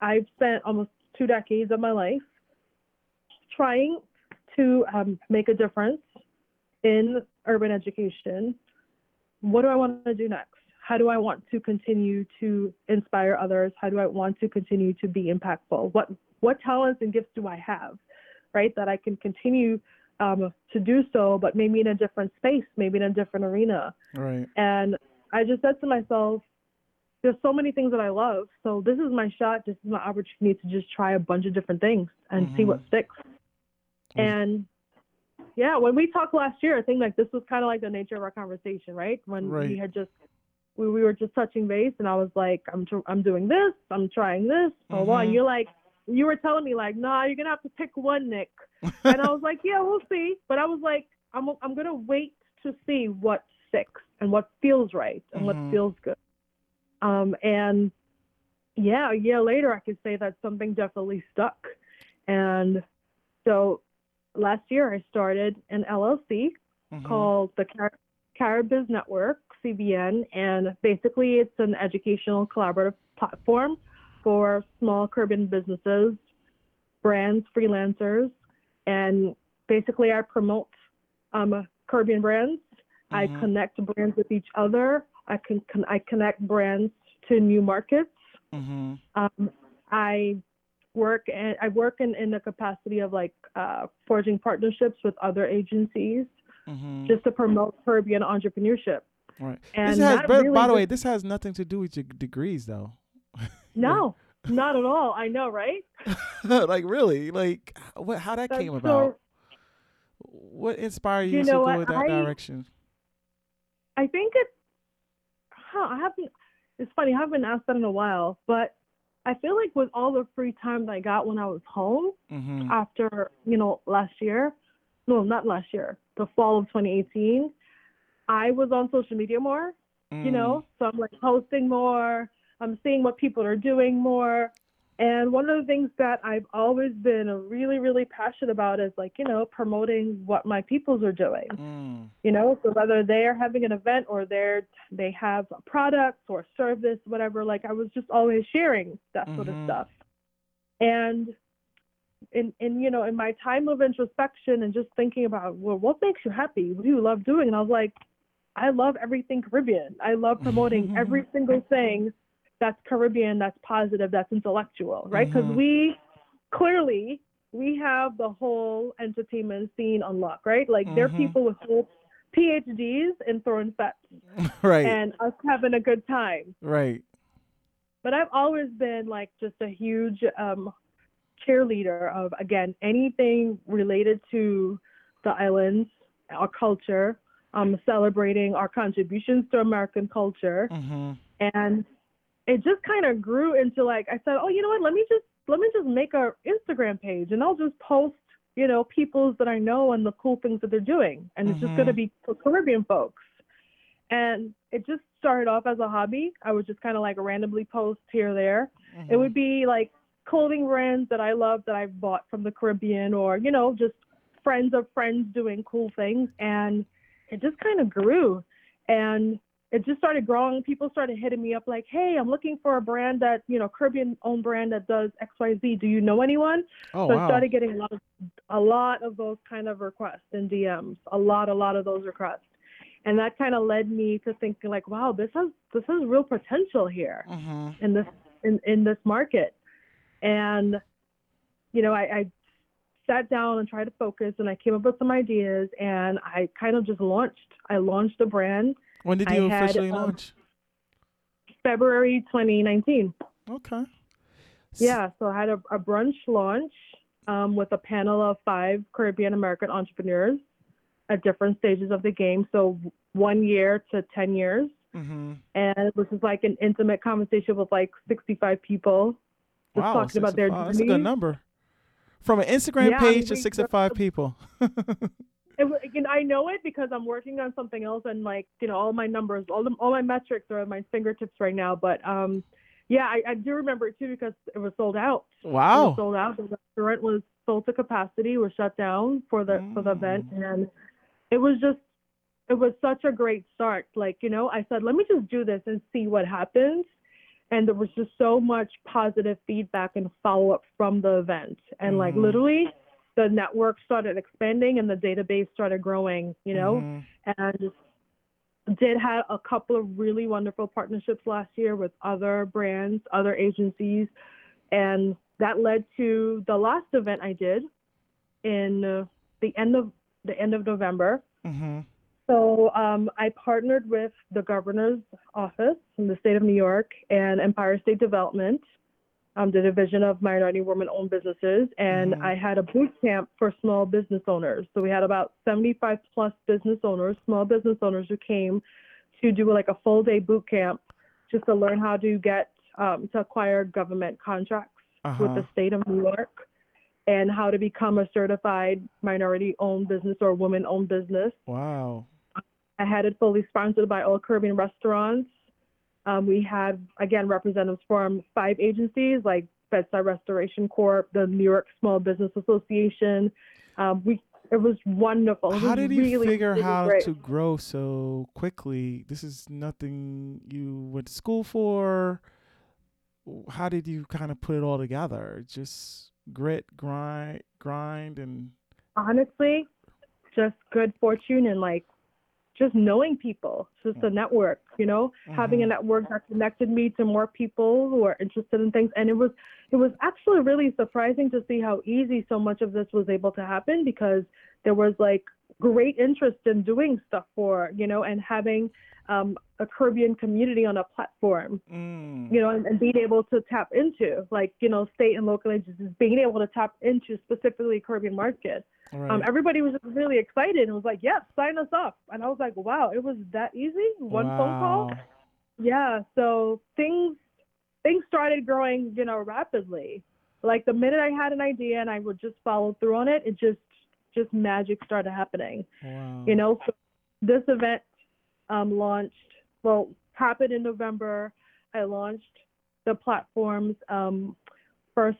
I've spent almost two decades of my life trying to um, make a difference in urban education. What do I want to do next? How do I want to continue to inspire others? How do I want to continue to be impactful? What what talents and gifts do I have, right? That I can continue um, to do so, but maybe in a different space, maybe in a different arena. Right. And I just said to myself, there's so many things that I love. So this is my shot. This is my opportunity to just try a bunch of different things and see what sticks. And yeah, when we talked last year, I think like this was kind of like the nature of our conversation, right? When Right. we had just we, we were just touching base, and I was like, I'm tr- I'm doing this, I'm trying this, blah, blah. Mhm. and you're like, you were telling me like, nah, you're gonna have to pick one, Nick. and I was like, yeah, we'll see. But I was like, I'm I'm gonna wait to see what sticks and what feels right and Mhm. what feels good. Um, and yeah, a year later, I could say that something definitely stuck. And so last year, I started an LLC Mhm. called the Car- Network, CBN, and basically it's an educational collaborative platform for small Caribbean businesses, brands, freelancers, and basically I promote um, Caribbean brands. I Mhm. connect brands with each other. I can, con- I connect brands to new markets. Mhm. Um, I work and I work in, in the capacity of like uh, forging partnerships with other agencies Mhm. just to promote Caribbean entrepreneurship. Right. And this has, by, really by the way, this has nothing to do with your degrees, though. [laughs] No, not at all. I know, right? [laughs] like really, like what? How that That's came so- about? What inspired you, You to know go in that I- direction? I think it. Huh, I haven't. It's funny. I haven't been asked that in a while, but I feel like with all the free time that I got when I was home Mm-hmm. after you know last year, no, not last year, the fall of 2018, I was on social media more. Mm. you know so i'm like posting more i'm seeing what people are doing more and one of the things that i've always been really really passionate about is like you know promoting what my peoples are doing Mm. you know so whether they're having an event or they're they have products or service whatever like i was just always sharing that sort of Mhm. stuff and in in you know in my time of introspection and just thinking about well what makes you happy what do you love doing and i was like i love everything caribbean i love promoting every single thing that's caribbean that's positive that's intellectual right because Mhm. we clearly we have the whole entertainment scene unlocked right like there are people with full phds in throwing fetes [laughs] right. and us having a good time right. but I've always been like just a huge um, cheerleader of again anything related to the islands, our culture, um, celebrating our contributions to American culture, Mm-hmm. and it just kind of grew into like I said, oh, you know what? Let me just let me just make a Instagram page, and I'll just post you know peoples that I know and the cool things that they're doing, and it's just Mhm. gonna be for Caribbean folks. And it just started off as a hobby. I would just kind of like randomly post here there. It would be like clothing brands that I love that I've bought from the Caribbean or, you know, just friends of friends doing cool things. And it just kind of grew. And it just started growing. People started hitting me up like, hey, I'm looking for a brand that, you know, Caribbean owned brand that does XYZ. Do you know anyone? Oh so I started getting a lot of a lot of those kind of requests and DMs. A lot, a lot of those requests. And that kind of led me to thinking like, wow, this has this has real potential here mm-hmm. in this in, in this market. And you know, I, I sat down and tried to focus and I came up with some ideas and I kind of just launched. I launched a brand When did I you had, officially um, launch? February 2019. Okay. Yeah, so I had a, a brunch launch um, with a panel of five Caribbean American entrepreneurs at different stages of the game. So one year to 10 years. Mm-hmm. And it was just like an intimate conversation with like 65 people. Just Wow. talking about their 65. That's a good number. From an Instagram Yeah, page to we- 65 people. [laughs] It, you know, I know it because I'm working on something else, and like you know, all my numbers, all the, all my metrics are at my fingertips right now. But um, yeah, I, I do remember it too because it was sold out. It was wow. sold out. The restaurant was sold to capacity. Was shut down for the for the event, Mm. and it was just it was such a great start. Like you know, I said, let me just do this and see what happens. And there was just so much positive feedback and follow up from the event and like Mhm. literally the network started expanding and the database started growing you know Mhm. and did have a couple of really wonderful partnerships last year with other brands other agencies and that led to the last event i did in the end of the end of november Mhm. So um, I partnered with the governor's office in the state of New York and Empire State Development, um, the division of minority women-owned businesses, and Mhm. I had a boot camp for small business owners. So we had about 75 plus business owners, small business owners, who came to do like a full-day boot camp just to learn how to get um, to acquire government contracts with the Uh-huh. state of New York and how to become a certified minority-owned business or woman owned business. Wow. I had it fully sponsored by All Caribbean Restaurants. Um, we had, again, representatives from five agencies like Bed-Stuy Restoration Corp., the New York Small Business Association. Um, we It was wonderful. It How was did you really, figure really how great. to grow so quickly? This is nothing you went to school for. How did you kind of put it all together? Just grit, grind, grind, and honestly, just good fortune and like just knowing people, just a network, you know, having a Mhm. network that connected me to more people who are interested in things. And it was, it was actually really surprising to see how easy so much of this was able to happen because there was like great interest in doing stuff for, you know, and having um, a Caribbean community on a platform Mm. you know, and, and being able to tap into, like, you know, state and local agencies, being able to tap into specifically Caribbean market. All right. Um, everybody was really excited and was like, "Yeah, sign us up." And I was like, "Wow, it was that easy? One phone call?" Yeah. So things things started growing, you know, rapidly. Like the minute I had an idea and I would just follow through on it, it just just magic started happening Wow. you know so this event um, launched well happened in november i launched the platform's um, first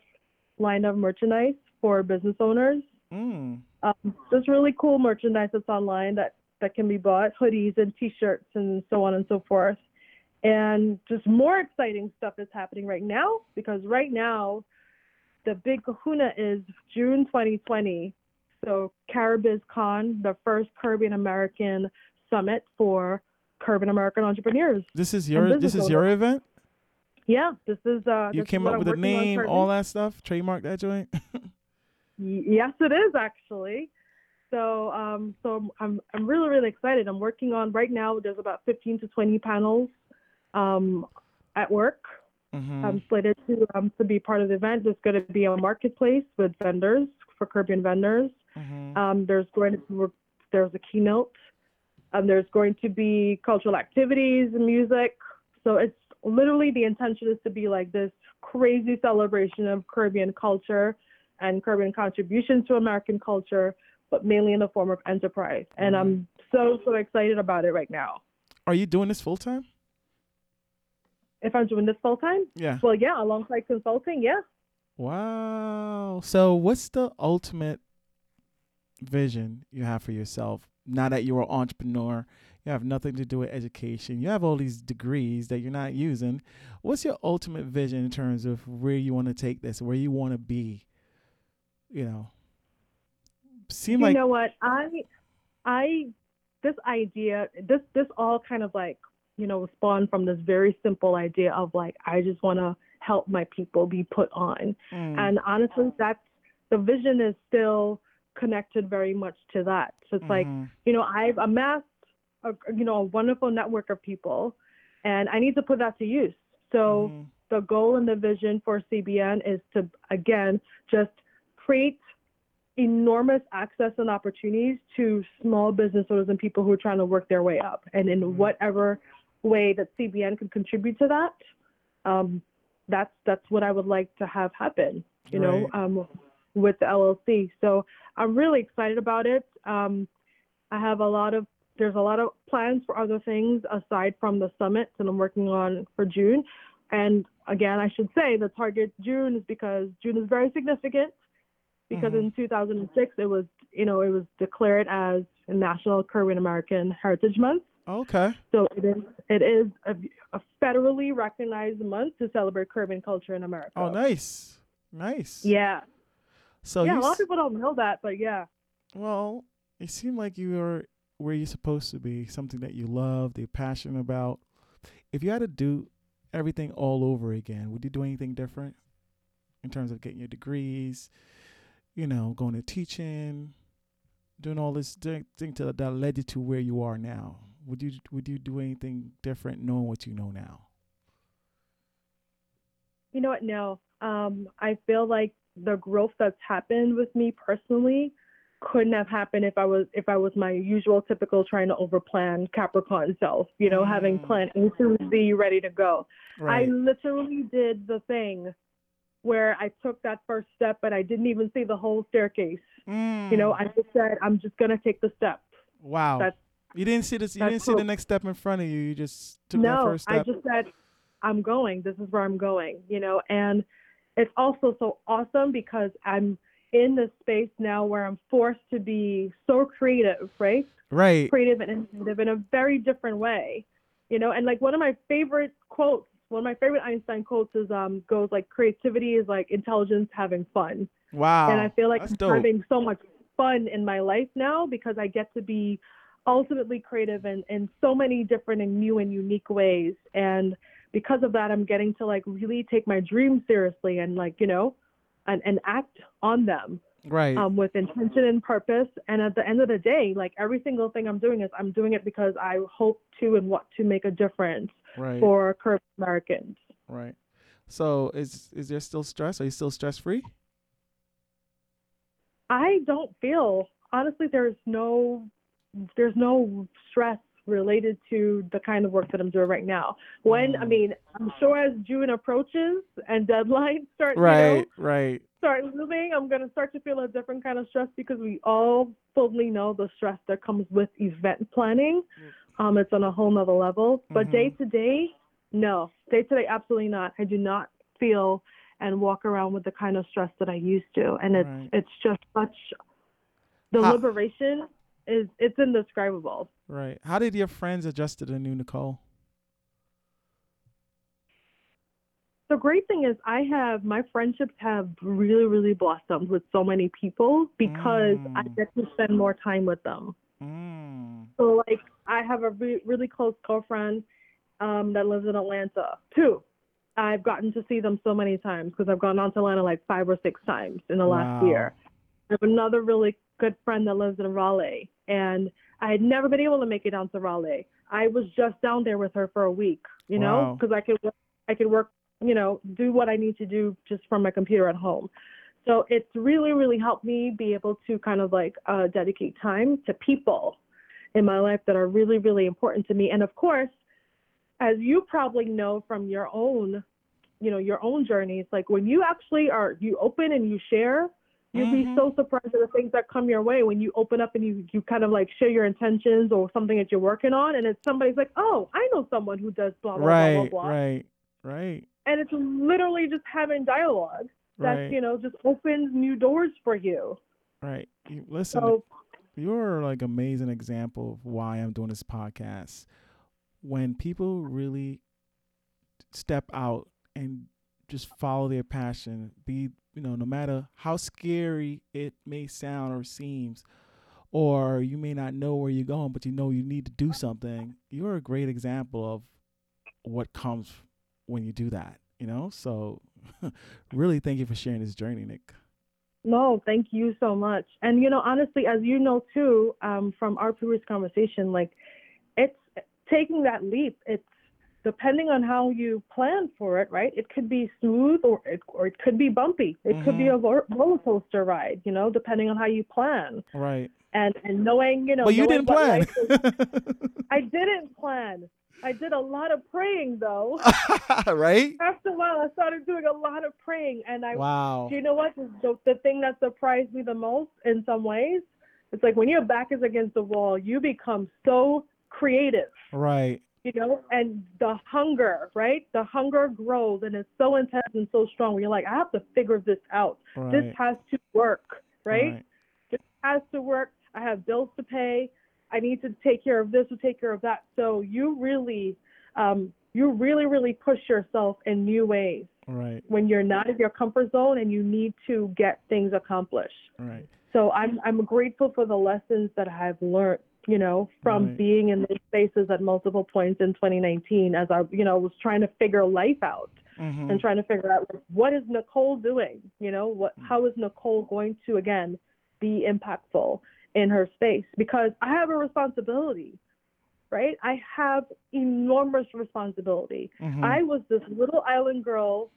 line of merchandise for business owners Mm. um, there's really cool merchandise that's online that that can be bought hoodies and t-shirts and so on and so forth and just more exciting stuff is happening right now because right now the big kahuna is june 2020 so Caribbiz Con, the first Caribbean American summit for Caribbean American entrepreneurs. This is your this is your event. Yeah, this is uh You came up with a name, all that stuff. Trademark that joint. [laughs] Yes, it is actually. So, um, so I'm I'm really really excited. I'm working on right now. There's about 15 to 20 panels, um, at work. hmm I'm slated to um to be part of the event. There's going to be a marketplace with vendors for Caribbean vendors. hmm Um, there's going to be there's a keynote. Um, there's going to be cultural activities, music. So it's literally the intention is to be like this crazy celebration of Caribbean culture and Caribbean contributions to American culture, but mainly in the form of enterprise. And I'm so so excited about it right now. Are you doing this full time? If I'm doing this full time, Yeah. well, yeah, alongside consulting, yeah. Wow. So, what's the ultimate vision you have for yourself now that you're an entrepreneur? You have nothing to do with education. You have all these degrees that you're not using. What's your ultimate vision in terms of where you want to take this, where you want to be? You know, seem you like know what? I i this idea this this all kind of like you know spawned from this very simple idea of like i just want to help my people be put on. Mm, and honestly that's the vision is still connected very much to that. So it's like mhm, you know i've amassed a, you know a wonderful network of people and i need to put that to use. So mhm, the goal and the vision for CBN is to again just create enormous access and opportunities to small business owners and people who are trying to work their way up. And in Mhm. whatever way that CBN can contribute to that, um, that's that's what I would like to have happen. You know, um, with the LLC. So I'm really excited about it. Um, I have a lot of there's a lot of plans for other things aside from the summit that I'm working on for June. And again, I should say the target June is because June is very significant because Mhm. in 2006 it was, you know, it was declared as a National Caribbean American Heritage Month. Okay. So it is it is a, a federally recognized month to celebrate Caribbean culture in America. Oh, nice, nice. Yeah. So yeah, a lot of people don't know that, but yeah. well, it seemed like you were where you're supposed to be, something that you love, you're passionate about. If you had to do everything all over again, would you do anything different in terms of getting your degrees? You know, going to teaching, doing all this thing to, that led you to where you are now. Would you would you do anything different knowing what you know now? You know what? No. Um, I feel like the growth that's happened with me personally couldn't have happened if I was if I was my usual typical trying to overplan Capricorn self, you know, having Mm. plan A through Z ready to go. Right. I literally did the thing where I took that first step but I didn't even see the whole staircase. You know, Mm. I just said I'm just gonna take the step. Wow. That's- you didn't see this. You didn't see the next step in front of you. You just took that no, first I just said, I'm going. This is where I'm going, you know, and it's also so awesome because I'm in this space now where I'm forced to be so creative, right? right. Creative and innovative in a very different way, you know, and like one of my favorite quotes, one of my favorite Einstein quotes is um goes like creativity is like intelligence having fun. Wow. and I feel like I'm dope. having so much fun in my life now because I get to be ultimately creative in, in so many different and new and unique ways. And because of that, I'm getting to like really take my dreams seriously and like, you know, and, and act on them right. um, with intention and purpose. And at the end of the day, like every single thing I'm doing is I'm doing it because I hope to and want to make a difference right. for Caribbean Americans. right. So is is there still stress? Are you still stress free? I don't feel honestly there's no there's no stress related to the kind of work that I'm doing right now. When I Mm. mean, I'm sure as June approaches and deadlines start you know, Right. Start moving, I'm gonna start to feel a different kind of stress because we all fully know the stress that comes with event planning. Um, it's on a whole nother level. But Mhm. day to day, no. Day to day, absolutely not. I do not feel and walk around with the kind of stress that I used to. And it's Right. it's just such the How- liberation is it's indescribable. Right. How did your friends adjust to the new Nicole? The great thing is I have my friendships have really, really blossomed with so many people because I Mm. get to spend more time with them. Mm. So like I have a re- really close girlfriend um, that lives in Atlanta. too. I've gotten to see them so many times because I've gone down to Atlanta like five or six times in the last year. I have another really good friend that lives in Raleigh, and I had never been able to make it down to Raleigh. I was just down there with her for a week, you know, because I could I could work, you know, do what I need to do just from my computer at home. So it's really, really helped me be able to kind of like uh, dedicate time to people in my life that are really, really important to me. And of course, as you probably know from your own, you know, your own journeys, like when you actually are, you open and you share, you'd Mhm. be so surprised at the things that come your way when you open up and you, you kind of like share your intentions or something that you're working on. And it's somebody's like, oh, I know someone who does blah, blah, Right. blah, blah, blah. Right. Right. And it's literally just having dialogue that, Right. you know, just opens new doors for you. Right. Listen, So, you're like amazing example of why I'm doing this podcast. When people really step out and just follow their passion, be you know, no matter how scary it may sound or seems, or you may not know where you're going, but you know you need to do something. You're a great example of what comes when you do that. You know, so [laughs] really thank you for sharing this journey, Nick. No, thank you so much. And you know, honestly, as you know too, um, from our previous conversation, like it's taking that leap. It's depending on how you plan for it, right? It could be smooth or it, or it could be bumpy. It could be Mhm. a roller coaster ride, you know, depending on how you plan. Right. And and knowing, you know, but you didn't plan. is- [laughs] I didn't plan. I did a lot of praying though. [laughs] right? After a while, I started doing a lot of praying, and I Wow. do you know what? The, the thing that surprised me the most in some ways, it's like when your back is against the wall, you become so creative, Right. you know, and the hunger, right? The hunger grows and it's so intense and so strong. Where you're like, I have to figure this out. Right. This has to work, right? Right. This has to work. I have bills to pay. I need to take care of this or take care of that. So you really, um, you really, really push yourself in new ways Right. when you're not in your comfort zone and you need to get things accomplished. Right. So I'm I'm grateful for the lessons that I've learned, you know, from Right. being in these spaces at multiple points in 2019 as I, you know, was trying to figure life out Mm-hmm. and trying to figure out like, what is Nicole doing? You know, what how is Nicole going to again be impactful in her space? Because I have a responsibility, right? I have enormous responsibility. Mhm. I was this little island girl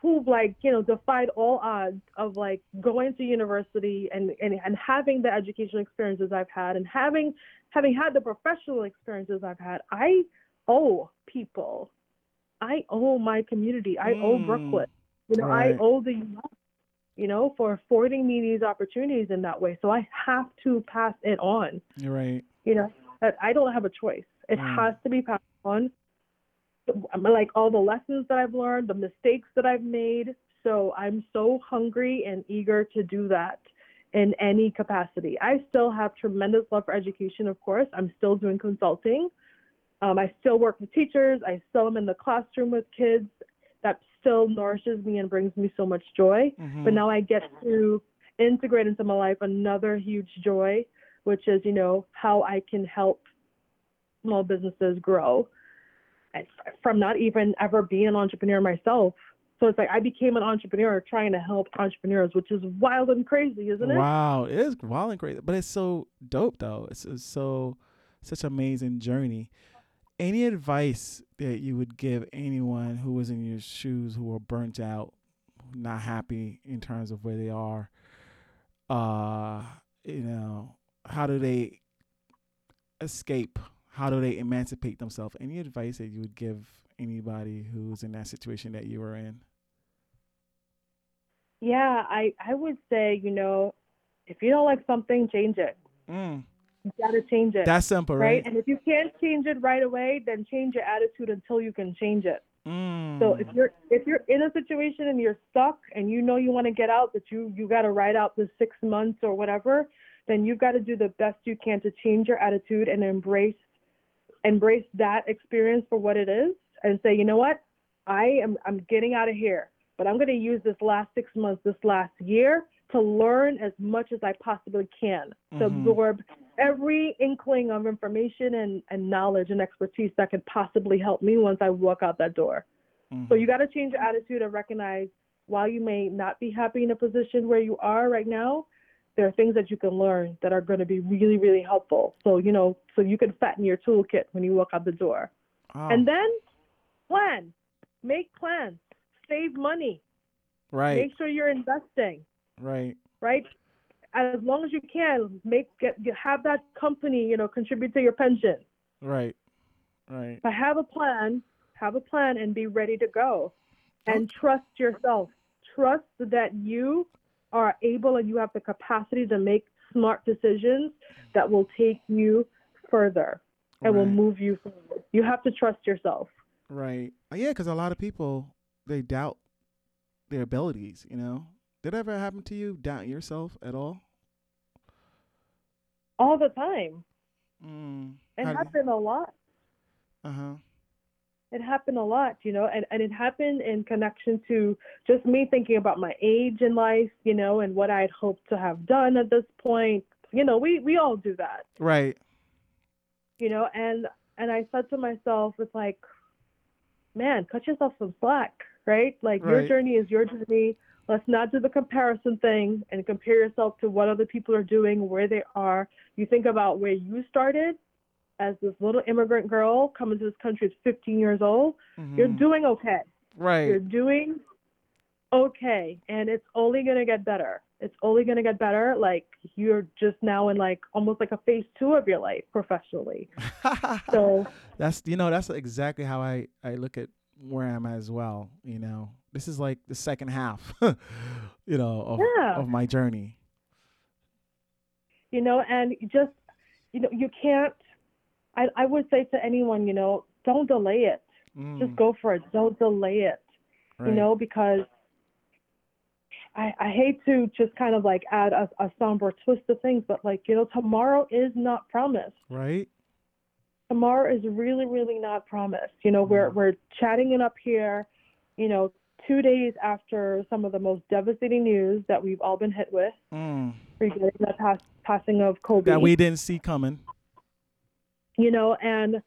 who like, you know, defied all odds of like going to university and, and, and having the educational experiences I've had and having having had the professional experiences I've had. I owe people. I owe my community. I owe Mm. Brooklyn. You know, Right. I owe the you know, for affording me these opportunities in that way. So I have to pass it on. You're right. you know i don't have a choice. It Mm. has to be passed on. Like all the lessons that i've learned the mistakes that i've made. So i'm so hungry and eager to do that in any capacity. I still have tremendous love for education of course. I'm still doing consulting. Um, i still work with teachers. I still am in the classroom with kids still nourishes me and brings me so much joy Mhm. but now I get to integrate into my life another huge joy, which is, you know, how I can help small businesses grow from not even ever being an entrepreneur myself. So it's like I became an entrepreneur trying to help entrepreneurs, which is wild and crazy, isn't it? Wow, it is wild and crazy, but it's so dope though. It's, it's so such an amazing journey. Any advice that you would give anyone who was in your shoes, who were burnt out, not happy in terms of where they are? Uh, you know, how do they escape? How do they emancipate themselves? Any advice that you would give anybody who's in that situation that you were in? Yeah, I, I would say, you know, if you don't like something, change it. Mm, You gotta change it. that's simple, right? right? And if you can't change it right away, then change your attitude until you can change it. Mm, So if you're if you're in a situation and you're stuck and you know you want to get out, but you you got to ride out the six months or whatever, then you've got to do the best you can to change your attitude and embrace embrace that experience for what it is, and say, you know what, I am I'm getting out of here, but I'm going to use this last six months, this last year to learn as much as I possibly can to Mhm. absorb every inkling of information and, and knowledge and expertise that could possibly help me once I walk out that door. So mhm. you got to change your attitude and recognize while you may not be happy in a position where you are right now, there are things that you can learn that are going to be really, really helpful. So, you know, so you can fatten your toolkit when you walk out the door. Oh, And then plan, make plans, save money, right, make sure you're investing, right. right? As long as you can, make get, have that company, you know, contribute to your pension. Right. Right. But have a plan, have a plan and be ready to go. Oh. And trust yourself. Trust that you are able and you have the capacity to make smart decisions that will take you further and will move you forward. You have to trust yourself. Right. Yeah, because a lot of people they doubt their abilities. You know, did that ever happen to you? Doubt yourself at all? All the time. Mm. It happened a lot. Uh huh. It happened a lot, you know, and, and it happened in connection to just me thinking about my age in life, you know, and what I'd hoped to have done at this point. You know, we, we all do that. Right. you know and and i said to myself it's like man cut yourself some slack right like your journey is your journey let's not do the comparison thing and compare yourself to what other people are doing where they are. You think about where you started as this little immigrant girl coming to this country at 15 years old. You're Mhm. doing okay. Right. you're doing okay and it's only going to get better. It's only going to get better like you're just now in like almost like a phase two of your life professionally. [laughs] So that's you know that's exactly how I I look at where I'm as well. You know, this is like the second half. [laughs] you know of Yeah. of my journey. you know and just you know you can't i i would say to anyone you know don't delay it just Mm, go for it don't delay it right. you know because I, I hate to just kind of like add a, a somber twist to things, but like, you know, tomorrow is not promised. Right. Tomorrow is really, really not promised. You know, we're, Mm-hmm. we're chatting it up here, you know, two days after some of the most devastating news that we've all been hit with Mm. regarding the pass, passing of Kobe. That we didn't see coming. you know and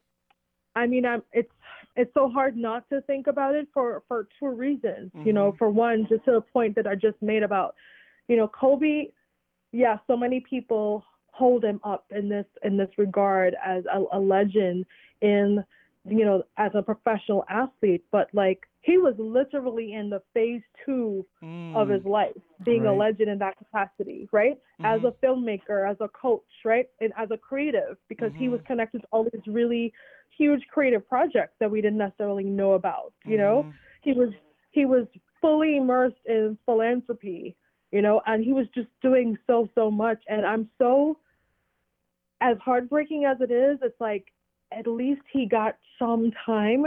i mean i'm it's it's so hard not to think about it for for two reasons you know Mhm. for one just to the point that i just made about you know kobe yeah so many people hold him up in this in this regard as a, a legend in you know as a professional athlete but like he was literally in the phase two of his life, being a Mm. Legend in that capacity, right? As a filmmaker, as a coach, right? And as a creative, because he Mm-hmm. was connected to all these really huge creative projects that we didn't necessarily know about, you know? Mhm. He was he was fully immersed in philanthropy, you know, and he was just doing so so much and I'm so as heartbreaking as it is, it's like at least he got some time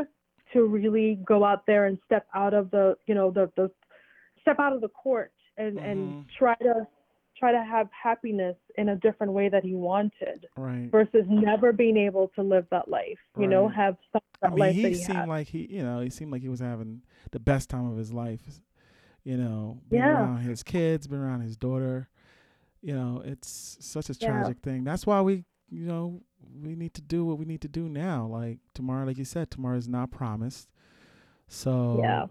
to really go out there and step out of the, you know, the the step out of the court and Mhm. and try to try to have happiness in a different way that he wanted Right. versus never being able to live that life, you know, have some of I mean, life he that he seemed had. like he, you know, he seemed like he was having the best time of his life. You know, being Yeah. around his kids, being around his daughter. You know, it's such a Yeah. tragic thing. That's why we, you know, we need to do what we need to do now. Like tomorrow, like you said, tomorrow is not promised. So, Yeah.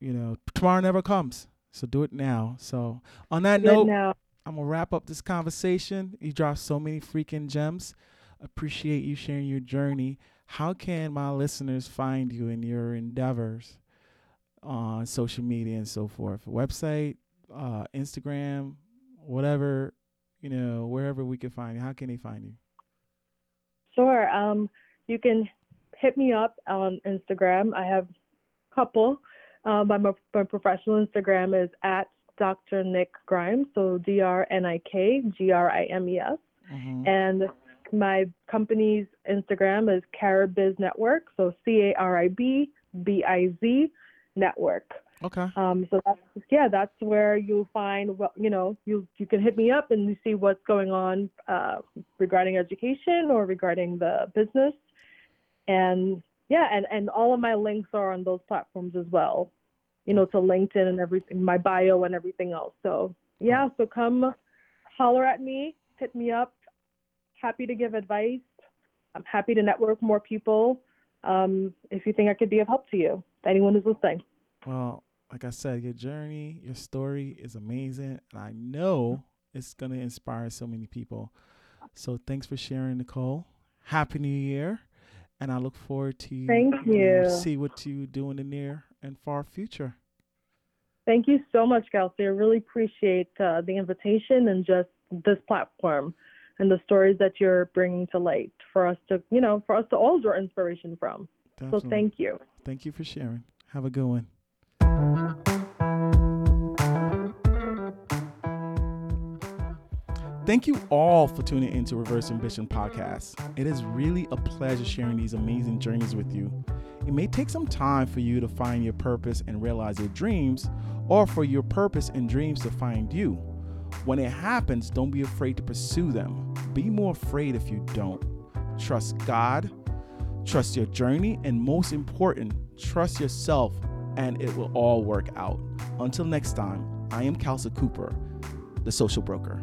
you know, tomorrow never comes. So do it now. So on that Good note, now. I'm gonna wrap up this conversation. You dropped so many freaking gems. Appreciate you sharing your journey. How can my listeners find you in your endeavors on social media and so forth? Website, uh, Instagram, whatever, you know, wherever we can find you. How can they find you? Sure. Um, you can hit me up on Instagram. I have a couple. Um, my, my professional Instagram is at Dr. Nick Grimes, so D R N I K G R I M E S. Mm-hmm. And my company's Instagram is Caribbiz Network, so C A R I B B I Z Network. Okay. Um, so that's yeah, that's where you'll find what you know. You you can hit me up and you see what's going on uh, regarding education or regarding the business, and yeah, and and all of my links are on those platforms as well. You know, to LinkedIn and everything, my bio and everything else. So yeah, so come holler at me, hit me up. Happy to give advice. I'm happy to network more people. Um, if you think I could be of help to you, to anyone who's listening. Well, like I said, your journey, your story is amazing, and I know it's gonna inspire so many people. So thanks for sharing, Nicole. Happy New Year, and I look forward to Thank you. see what you do in the near and far future. Thank you so much, Kelsey. I really appreciate uh, the invitation and just this platform and the stories that you're bringing to light for us to, you know, for us to all draw inspiration from. Definitely. So thank you. Thank you for sharing. Have a good one. Thank you all for tuning into Reverse Ambition Podcast. It is really a pleasure sharing these amazing journeys with you. It may take some time for you to find your purpose and realize your dreams, or for your purpose and dreams to find you. When it happens, don't be afraid to pursue them. Be more afraid if you don't. Trust God, trust your journey, and most important, trust yourself, and it will all work out. Until next time, I am Kelsey Cooper, the social broker.